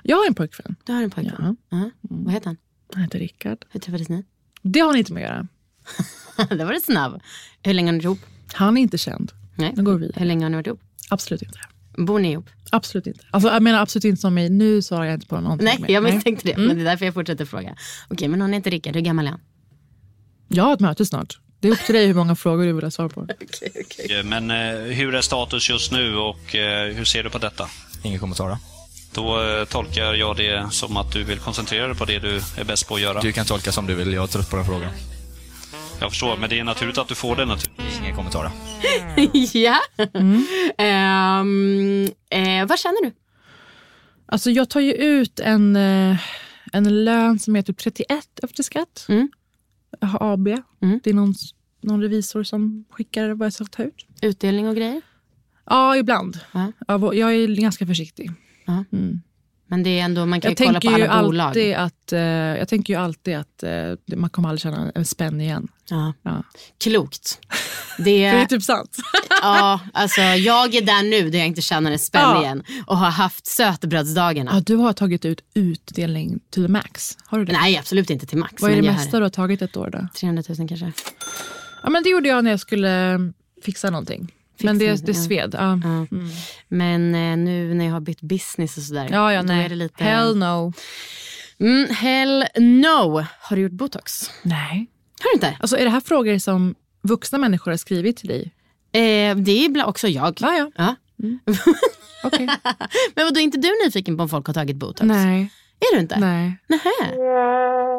Jag har en pojkvän. Du har en pojkvän. Ja. Vad heter han? Han heter Rickard. Hur träffades ni? Det har ni inte med att göra. det var det snabb. Hur länge har ni varit ihop? Han är inte känd. Nej. Nu går vi vidare. Hur länge har ni varit ihop? Absolut inte. Bor ni ihop? Absolut inte. Alltså, jag menar absolut inte som i, nu svarar jag inte på någonting Nej, mer. jag misstänkte det. Mm. Men det är därför jag fortsätter fråga. Okej, men hon heter Rickard. Hur gammal är han? Jag har ett möte snart. Det är upp till dig hur många frågor du vill ha svar på. Eh, Men eh, hur är status just nu och eh, hur ser du på detta? Ingen kommentar då. Då eh, tolkar jag det som att du vill koncentrera dig på det du är bäst på att göra. Du kan tolka som du vill, jag är trött på den frågan. Jag förstår, men det är naturligt att du får det naturligtvis. Ingen kommentar då. ja. Ehm, eh, vad känner du? Alltså jag tar ju ut en, eh, en lön som är typ 31 efter skatt. Mm. Jag har AB. Det är någon, någon revisor som skickar vad jag ska ta ut. Utdelning och grejer? Ja, ibland. Ja. Ja, jag är ganska försiktig. Ja. Mm. Men det är ändå, man kan Jag ju kolla på ju alla bolag. alltid att, eh, jag tänker ju alltid att eh, man kommer aldrig känna en spänn igen. Ja. Ja. Klokt. Det, Det är typ sant. ja, alltså, jag är där nu där jag inte känner en spänn Ja. igen och har haft sötebrödsdagarna. Ja, du har tagit ut utdelning the max. Har du det? Nej, absolut inte till max. Vad är det mesta du har tagit ett år då? 300 000 kanske. Ja, men det gjorde jag när jag skulle fixa någonting. Men det, det sved. Ja. Mm. Men eh, nu när jag har bytt business och sådär. Ja, ja, nej. Är det lite... Hell no. Mm, hell no. Har du gjort botox? Nej. Har du inte? Alltså, är det här frågor som vuxna människor har skrivit till dig? Eh, det är också jag. Ja, ja. Ja. Okej. Men vadå, är inte du nyfiken på om folk har tagit botox? Nej. Är du inte? Nej. Nähä.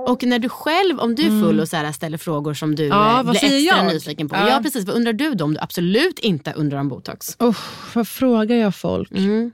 Och när du själv, om du är full och så här ställer frågor som du Ja, eh, vad blir extra jag? nyfiken på. Ja. Ja. precis. Vad undrar du då om du absolut inte undrar om botox? Oh, vad frågar jag folk? Mm.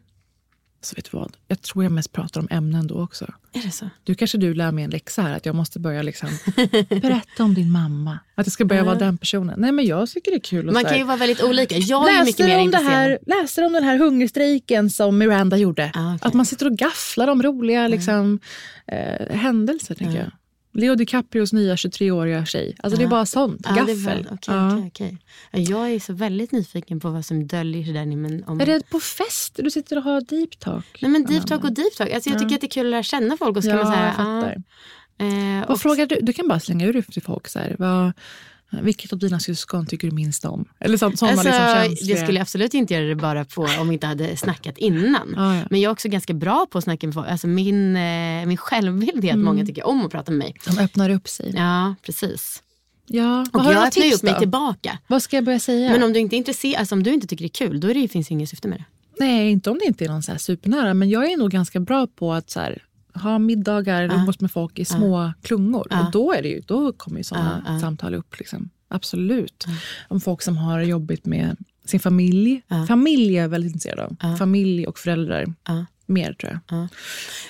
Så vet du vad? Jag tror jag mest pratar om ämnen då också. Är det så? Du kanske du lär mig en läxa här, att jag måste börja liksom berätta om din mamma. Att jag ska börja vara den personen. Nej men jag tycker det är kul. Man kan här- ju vara väldigt olika. Jag är ju Läste mycket mer du om det intresserad. här, läste du om den här hungerstrejken som Miranda gjorde? Ah, okej. Att man sitter och gafflar om roliga liksom, eh, händelser. Tänker jag. Leo DiCaprios nya 23-åriga tjej. Alltså det är bara sånt. Det Gaffel. var, Ja. okej, okej. Ja, Jag är så väldigt nyfiken på vad som döljer sig där. Men om... Är det på fest du sitter och har deep talk? Nej men deep talk och deep talk. Alltså, jag tycker att det är kul att lära känna folk. Och så Ja, man säga, jag fattar. ah, eh, Vad och- frågar du? Du kan bara slänga ur det till folk. Så här, vad, vilket av dina syskon tycker du minst om? Eller så, sådana Alltså, liksom jag känsliga... skulle absolut inte göra det bara på om vi inte hade snackat innan. Ja, ja. Men jag är också ganska bra på att snacka med folk. Alltså min, eh, min självbild är att Mm. många tycker om att prata med mig. De öppnar upp sig. Ja, precis. Ja, Och vad har du jag öppnar ju upp mig tillbaka. Vad ska jag börja säga? Men om du inte är alltså om du inte tycker det är kul, då är det, finns det inget syfte med det. Nej, inte om det inte är någon så supernära. Men jag är nog ganska bra på att så här, ha middagar, umgås med folk i små klungor. Och då, är det ju, då kommer ju sådana samtal upp. Liksom. Absolut. Om folk som har jobbigt med sin familj. Familj är jag väldigt intresserad av. Familj och föräldrar. Mer tror jag.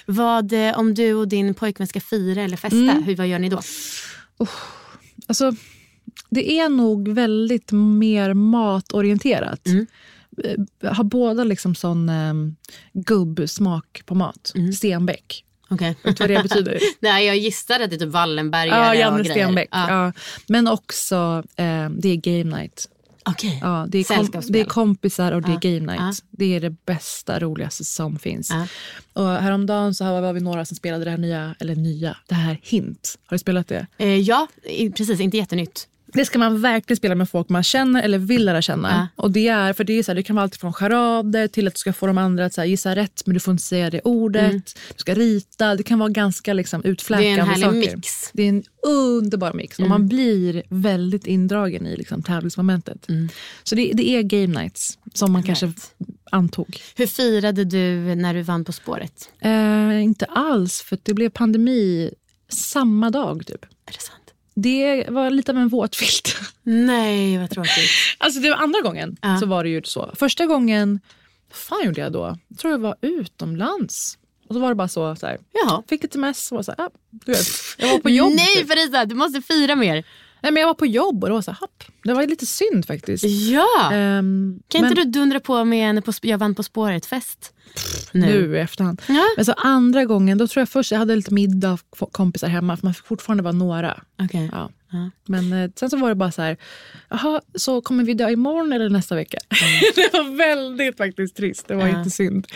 Vad, eh, om du och din pojkvän ska fira eller festa, Mm. hur, vad gör ni då? Alltså, det är nog väldigt mer matorienterat. Mm. Eh, Har båda liksom sån eh, gubbsmak på mat. Mm. Stenbeck. Okej. Vet du vad det betyder? Nej, jag gissade att det är typ Wallenbergare Ja, och Janne grejer. Stenbeck. Ja. Ja. Men också, eh, det är game night. Okej. Ja, det, är kom, det är kompisar och det är game night. Det är det bästa, roligaste som finns. Ja. Och häromdagen så var vi några som spelade det här nya, eller nya, det här Hint. Har du spelat det? Eh, ja, precis. Inte jättenytt. Det ska man verkligen spela med folk man känner eller vill lära känna. Ja. Och det, är, för det, är så här, det kan vara allt från charader till att du ska få de andra att här, gissa rätt men du får inte säga det ordet. Du ska rita. Det kan vara ganska liksom, utfläkande Mm. Det är en härlig saker. mix. Det är en underbar mix. Mm. Och man blir väldigt indragen i liksom, tävlingsmomentet. Så det, det är game nights som man kanske antog. Hur firade du när du vann På spåret? Eh, inte alls, för det blev pandemi samma dag. Typ. Är det sant? Det var lite av en våt filt. Nej, vad tråkigt. Alltså det var andra gången Ja. så var det ju så. Första gången, vad fan gjorde jag då? Jag tror jag var utomlands. Och så var det bara så, så här, Jaha. fick lite mess och var så här, ah, du vet, jag var på jobb. Nej typ. Parisa, du måste fira mer. Nej men jag var på jobb och det var så här, hopp. Det var lite synd faktiskt. Ja! Ehm, kan men inte du dundra på med en på, Jag vann På spåret-fest? Nu i efterhand. Ja. Men så andra gången, då tror jag först jag hade lite middag kompisar hemma för man fick fortfarande vara några. Okej. Ja. Ja. Men eh, sen så var det bara så här, jaha, så kommer vi dö imorgon eller nästa vecka? det var väldigt faktiskt trist, det var Ja. inte synd.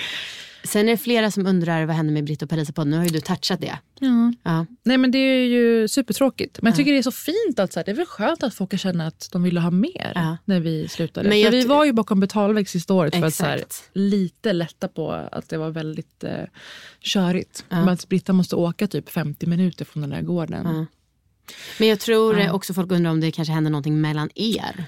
Sen är det flera som undrar vad händer med Britt och Paris på Nu har ju du touchat det. Ja. Ja. Nej men det är ju supertråkigt. Men jag tycker det är så fint att så här, det är väl skönt att folk kan känna att de ville ha mer Ja. när vi slutade. Men vi var ju bakom betalvägg sista året för att så här, Exakt. lite lätta på att det var väldigt eh, körigt. Ja. Men att Britta måste åka typ 50 minuter från den där gården. Ja. Men jag tror också folk undrar om det kanske händer någonting mellan er.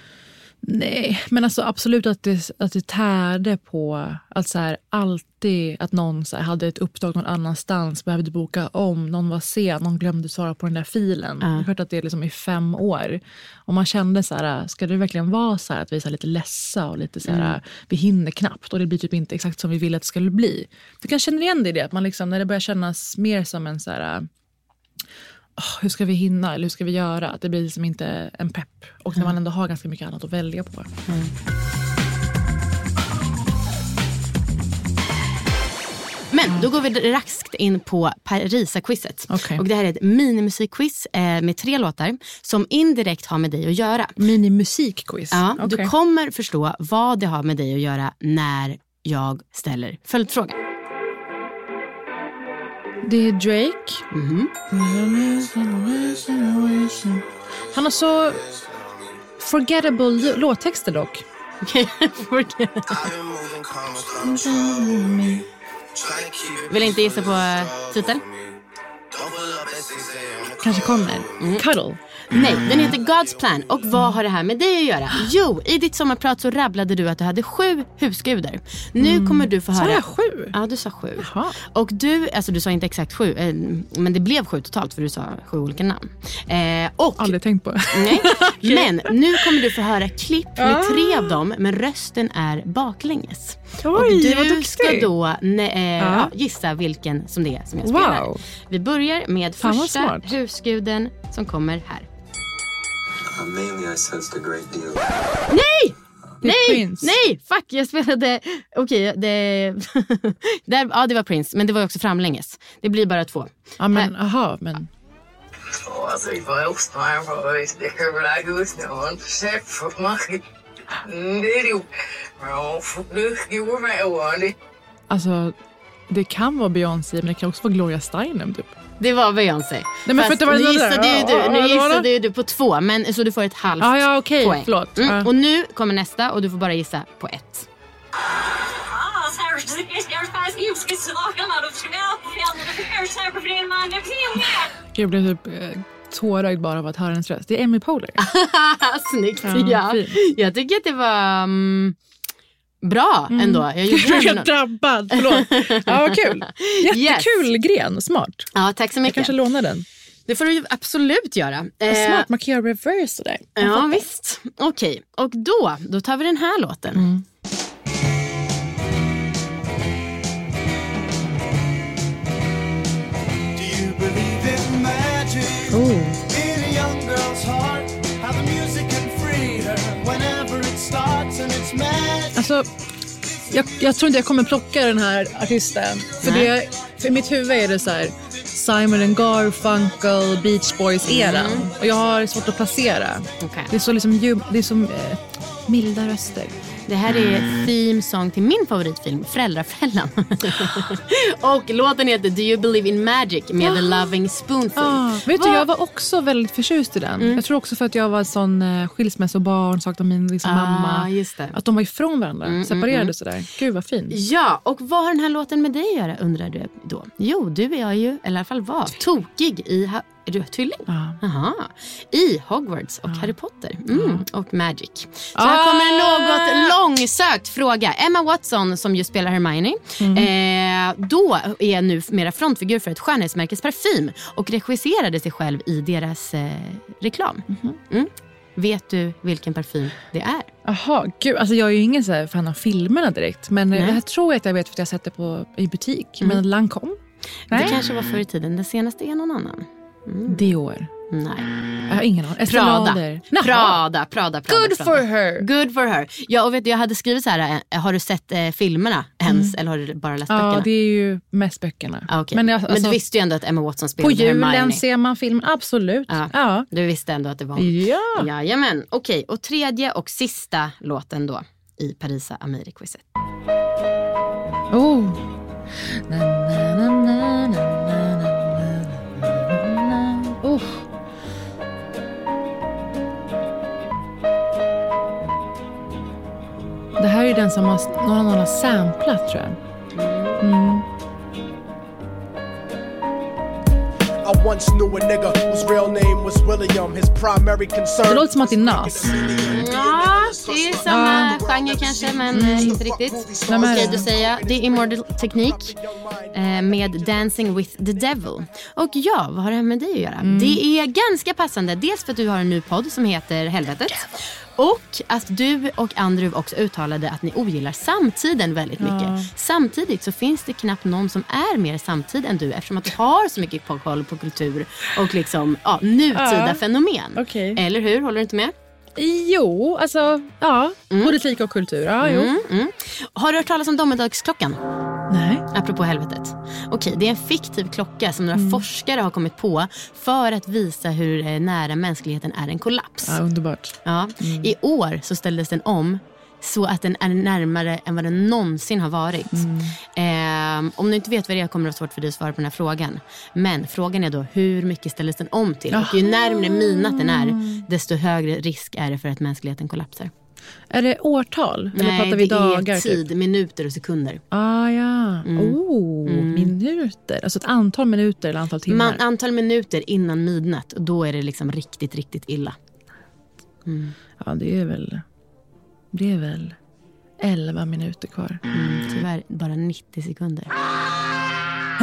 Nej, men alltså absolut att det, att det tärde på att så här, alltid att någon så här, hade ett uppdrag någon annanstans, behövde boka om, någon var sen, någon glömde svara på den där filen. Ja. Det är klart att det är liksom i fem år. Och man kände så här, ska det verkligen vara så här att vi är så här lite ledsa och lite så här, Mm. vi hinner knappt och det blir typ inte exakt som vi ville att det skulle bli. Du kan känna igen dig i det, att man liksom, när det börjar kännas mer som en så här "Åh, hur ska vi hinna eller hur ska vi göra? Att det blir liksom inte en pepp. Och när man ändå har ganska mycket annat att välja på. Men då går vi raskt in på Parisa-quizet. Okej. Och det här är ett minimusikquiz eh, med tre låtar som indirekt har med dig att göra. Minimusikquiz? Ja, Okej. Du kommer förstå vad det har med dig att göra när jag ställer följdfrågan. Det är Drake. Mhm. Han har så forgettable låttexter dock. Vill inte gissa på eh, titel? Kanske kommer. Mm. Cuddle. Nej, den heter God's Plan. Och vad har det här med dig att göra? Jo, i ditt sommarprat så rabblade du att du hade sju husgudar. Nu kommer du få Sa höra... jag sju? Ja, du sa sju. Jaha. Och du, alltså du sa inte exakt sju, eh, men det blev sju totalt för du sa sju olika namn. Eh, och, Aldrig tänkt på. nej, men nu kommer du få höra klipp med Ah. tre av dem, men rösten är baklänges. och Oj, vad du duktig. ska då ne- eh, Ja. ja, gissa vilken som det är som jag spelar. Wow. Vi börjar med vad första husguden som kommer här. Mainly, I sensed a great deal. Nej! Nej! Prince. Nej! Fuck, jag spelade... Okej, det... Där, ja, det var Prince, men det var också framlänges. Det blir bara två. Ja, men aha, men... Alltså det mig ovanlig. Alltså, det kan vara Beyoncé, men det kan också vara Gloria Steinem typ. Det var Beyoncé. Nej, men för Fast att det var nu där- gissade ju du, nu gissade ju du på två, men, så du får ett halvt Ja, ja, okej, poäng. förlåt. Mm. Och nu kommer nästa och du får bara gissa på ett. Jag blev typ eh, tårögd bara av att höra hennes röst. Det är Amy Poehler. Snyggt! Ja, Ja. Jag tycker att det var mm, bra ändå. Jag gjorde Jag drabbad, förlåt. Ja, vad kul. Jättekul gren, smart. Ja, tack så Jag mycket. kanske lånar den. Det får du absolut göra. Vad Eh, smart, markera reverse och. Jag Ja, visst. Okej, och då, då tar vi den här låten. Oh. Alltså, jag, jag tror inte jag kommer plocka den här artisten. För, det, för i mitt huvud är det så här Simon and Garfunkel, Beach Boys-eran. Mm. Och jag har svårt att placera. Okej. Det är så liksom, det är som eh, milda röster. Det här är theme song till min favoritfilm, Föräldrafällan. och låten heter Do you believe in magic med The Loving Spoonful. Ah, vet du, jag var också väldigt förtjust i den. Mm. Jag tror också för att jag var sån eh, skilsmässobarn, saknade min liksom, Ah, mamma. Att de var ifrån varandra, Mm, separerade mm, mm. sådär. Gud vad fint. Ja, och vad har den här låten med dig att göra undrar du då? Jo, du är ju, eller i alla fall var, tokig i... Är du tvilling? Ja. Aha. I Hogwarts och Harry Potter. Mm. Och Magic. Så Ah! här kommer en något långsökt fråga. Emma Watson som ju spelar Hermione. Mm. Eh, då är nu mera frontfigur för ett skönhetsmärkes parfym och regisserade sig själv i deras eh, reklam. Mhm. Mm. Vet du vilken parfym det är? Jaha, gud. Alltså jag är ju ingen så fan av filmerna direkt. Men eh, Nej. det här tror jag att jag vet för att jag har sett det på, i butik. Mm. Men Lancome? Det kanske var förr i tiden. Den senaste är någon annan. Mm. Dior? Nej. Jag har ingen aning. Prada. Prada, Prada, Prada. Good Prada. for her. Good for her. Ja, och vet du, jag hade skrivit så här, eh, har du sett eh, filmerna ens? Eller har du bara läst böckerna? Mm. Ja, det är ju mest böckerna. Ah, okej. Men, jag, Men alltså, du visste ju ändå att Emma Watson på spelade julen Hermione. ser man film, absolut. Ja. Ja. Du visste ändå att det var hon. Ja. Jajamän. Okej, och tredje och sista låten då i Parisa Amiri-quizet. Oh. Det här är den som har, någon annan har samplat tror jag. Mm. I once knew a nigga whose real name was William. His primary concern. Det låter som att det är Nas. Ja, det är samma genre kanske, men eh, inte riktigt. Vem är det? jag. Det är Immortal Technique eh, med Dancing with the Devil. Och ja, vad har det här med dig att göra? Mm. Det är ganska passande. Dels för att du har en ny podd som heter Helvetet. Och att du och Andrew också uttalade att ni ogillar samtiden väldigt mycket. Ja. Samtidigt så finns det knappt någon som är mer samtid än du eftersom att du har så mycket koll på kultur och liksom, ja, nutida Ja. fenomen. Okej. Eller hur? Håller du inte med? Jo, alltså ja. Politik och kultur. Ja. Mm, mm. Har du hört talas om domedagsklockan? Apropå helvetet. Okej, det är en fiktiv klocka som några Mm. forskare har kommit på för att visa hur eh, nära mänskligheten är en kollaps. Ja, underbart. Ja. Mm. I år så ställdes den om så att den är närmare än vad den någonsin har varit. Mm. Ehm, om du inte vet vad det är kommer det vara svårt för dig att svara på den här frågan. Men frågan är då hur mycket ställdes den om till? Och ju närmare midnatt den är desto högre risk är det för att mänskligheten kollapsar. Är det årtal? Eller Nej, pratar vi det dagar? är tid, Typ? minuter och sekunder. Ah, ja. Mm. Oh, minuter. Alltså ett antal minuter eller antal timmar. Man, antal minuter innan midnatt, då är det liksom riktigt, riktigt illa. Mm. Ja, det är väl... Det är väl 11 minuter kvar. Mm, tyvärr bara 90 sekunder.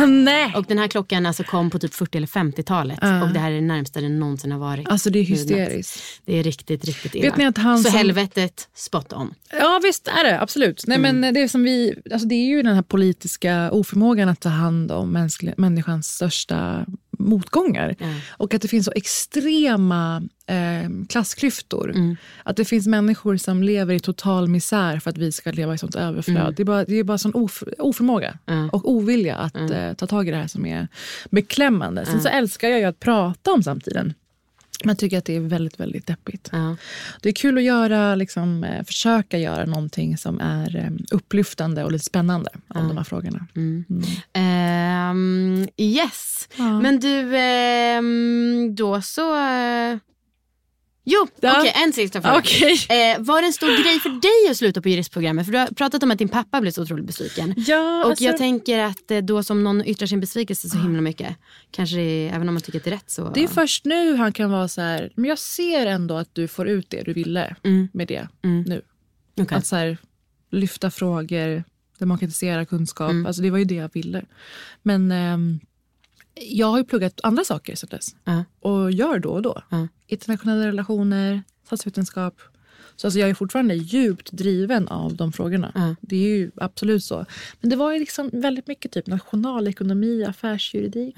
Nej! Och den här klockan alltså kom på typ 40 eller 50-talet. Ja. Och det här är det närmsta den någonsin har varit. Alltså det är hysteriskt. Det är riktigt, riktigt illa. Vet ni att han Så som- helvetet, spot on. Ja visst är det, absolut. Nej, Mm. men det, är som vi, alltså det är ju den här politiska oförmågan att ta hand om mänsklig, människans största motgångar. Och att det finns så extrema eh, klassklyftor. Mm. Att det finns människor som lever i total misär för att vi ska leva i sånt överflöd. Mm. Det är bara, det är bara sån of, oförmåga och ovilja att eh, ta tag i det här som är beklämmande. Sen så älskar jag ju att prata om samtiden. Jag tycker att det är väldigt, väldigt deppigt. Det är kul att göra, liksom, eh, försöka göra någonting som är eh, upplyftande och lite spännande om de här frågorna. Mm. Ehm, yes. Men du, ehm, då så... Jo, Ja. okej, en sista fråga. Okej. Eh, var det en stor grej för dig att sluta på juristprogrammet? För du har pratat om att din pappa blev så otroligt besviken. Ja, och alltså- jag tänker att eh, då som någon yttrar sin besvikelse så himla mycket, kanske det, även om man tycker att det är rätt så... Det är först nu han kan vara så här, men jag ser ändå att du får ut det du ville med det nu. Okej. Att så här, lyfta frågor, demokratisera kunskap. Alltså det var ju det jag ville. Men ehm, jag har ju pluggat andra saker sedan dess. Och gör då och då. Internationella relationer, statsvetenskap. Så alltså jag är fortfarande djupt driven av de frågorna. Det är ju absolut så. Men det var ju liksom väldigt mycket typ nationalekonomi, affärsjuridik.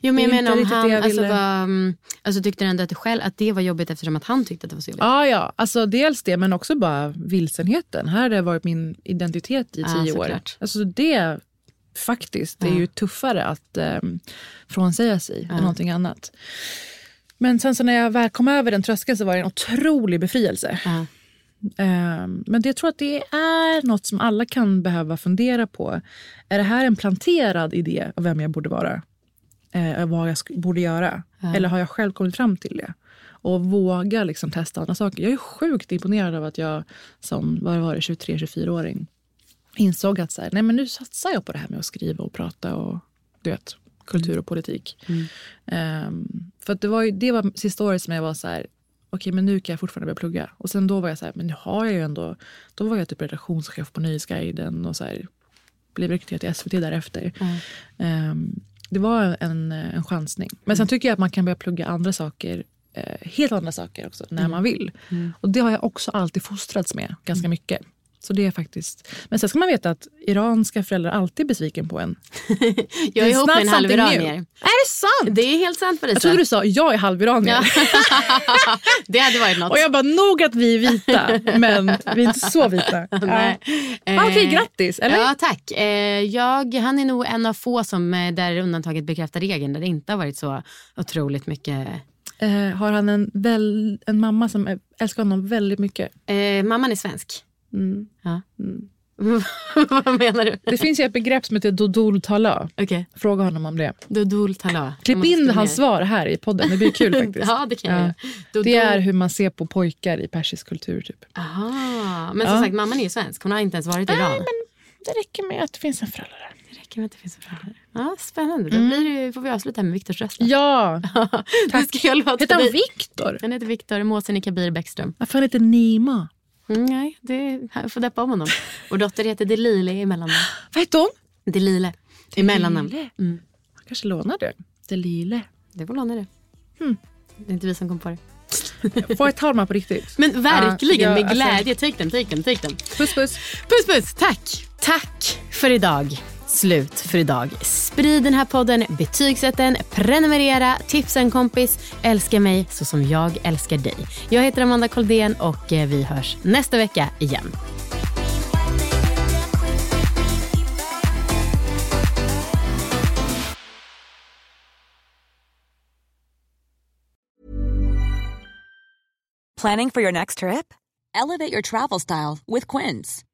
Jo, men jag Det menar om det han jag alltså, var, mm, alltså, tyckte ändå att, det själv, att det var jobbigt eftersom att han tyckte att det var så jobbigt? Ja, ja. Alltså, dels det, men också bara vilsenheten. Här har det varit min identitet i Ja, tio år. såklart. Alltså det faktiskt, det är Ja. ju tuffare att um, frånsäga sig Ja. än någonting annat. Men sen så när jag väl kom över den tröskeln så var det en otrolig befrielse. Ehm, men det, jag tror att det är något som alla kan behöva fundera på. Är det här en planterad idé av vem jag borde vara? Eh, vad jag borde göra? Ja. Eller har jag själv kommit fram till det? Och våga liksom testa andra saker. Jag är sjukt imponerad av att jag som vad var det, 23-24-åring insåg att så här, nej, men nu satsar jag på det här med att skriva och prata och du vet, kultur och politik. Ehm, för att det, var ju, det var sista året som jag var så här, okej men nu kan jag fortfarande börja plugga. Och sen då var jag så här, men nu har jag ju ändå, då var jag typ redaktionschef på Nyhetsguiden och så här, blev rekryterad till SVT därefter. Ehm, det var en, en chansning. Men sen tycker jag att man kan börja plugga andra saker, eh, helt andra saker också, när Mm. man vill. Mm. Och det har jag också alltid fostrats med ganska mycket. Så det är faktiskt... Men sen ska man veta att iranska föräldrar alltid är besviken på en. Jag är ihop med en halviranier. Är det sant? Det är helt sant Parisa. Jag trodde du sa jag är halviranier. Ja. det hade varit något. Och jag bara, nog att vi är vita, men vi är inte så vita. Nej. Ja. Ah, Okej, Eh, grattis. Eller? Ja, tack. Eh, jag, han är nog en av få som eh, där undantaget bekräftar regeln, där det inte har varit så otroligt mycket. Eh, har han en, väl, en mamma som älskar honom väldigt mycket? Eh, mamman är svensk. Mm. Ja. Mm. Vad menar du? Det finns ju ett begrepp som heter dodol tala. Okay. Fråga honom om det. Dodol tala. Klipp in hans svar här i podden, det blir kul faktiskt. ja, det kan jag ja. Dodol... Det är hur man ser på pojkar i persisk kultur. Typ. Aha. Men som ja. sagt, mamman är ju svensk. Hon har inte ens varit i Iran. Nej, men det räcker med att det finns en förälder. Det räcker med att det finns en förälder. Ja, spännande. Då blir det, får vi avsluta med Viktors röst. Ja, tack. jag heter han Viktor? Han heter Viktor Måsen Kabir Bäckström. Varför han heter Nima? Mm, nej, det, jag får deppa om honom. Vår dotter heter Delile i mellannamn. Vad heter hon? Delile. I mellannamn. Mm. Jag kanske lånar det. Delile. Det får låna det. Hmm. Det är inte vi som kom på det. Får jag ta dem här på riktigt? Men verkligen, ja, med glädje. Alltså... Take them, take them, take them. Puss, puss. Puss, puss. Tack. Tack för idag slut för idag. Sprid den här podden, betygsätt den, prenumerera, tipsa en kompis, älska mig så som jag älskar dig. Jag heter Amanda Koldén och eh, vi hörs nästa vecka igen. Planning for your next trip? Elevate your travel style with Quince.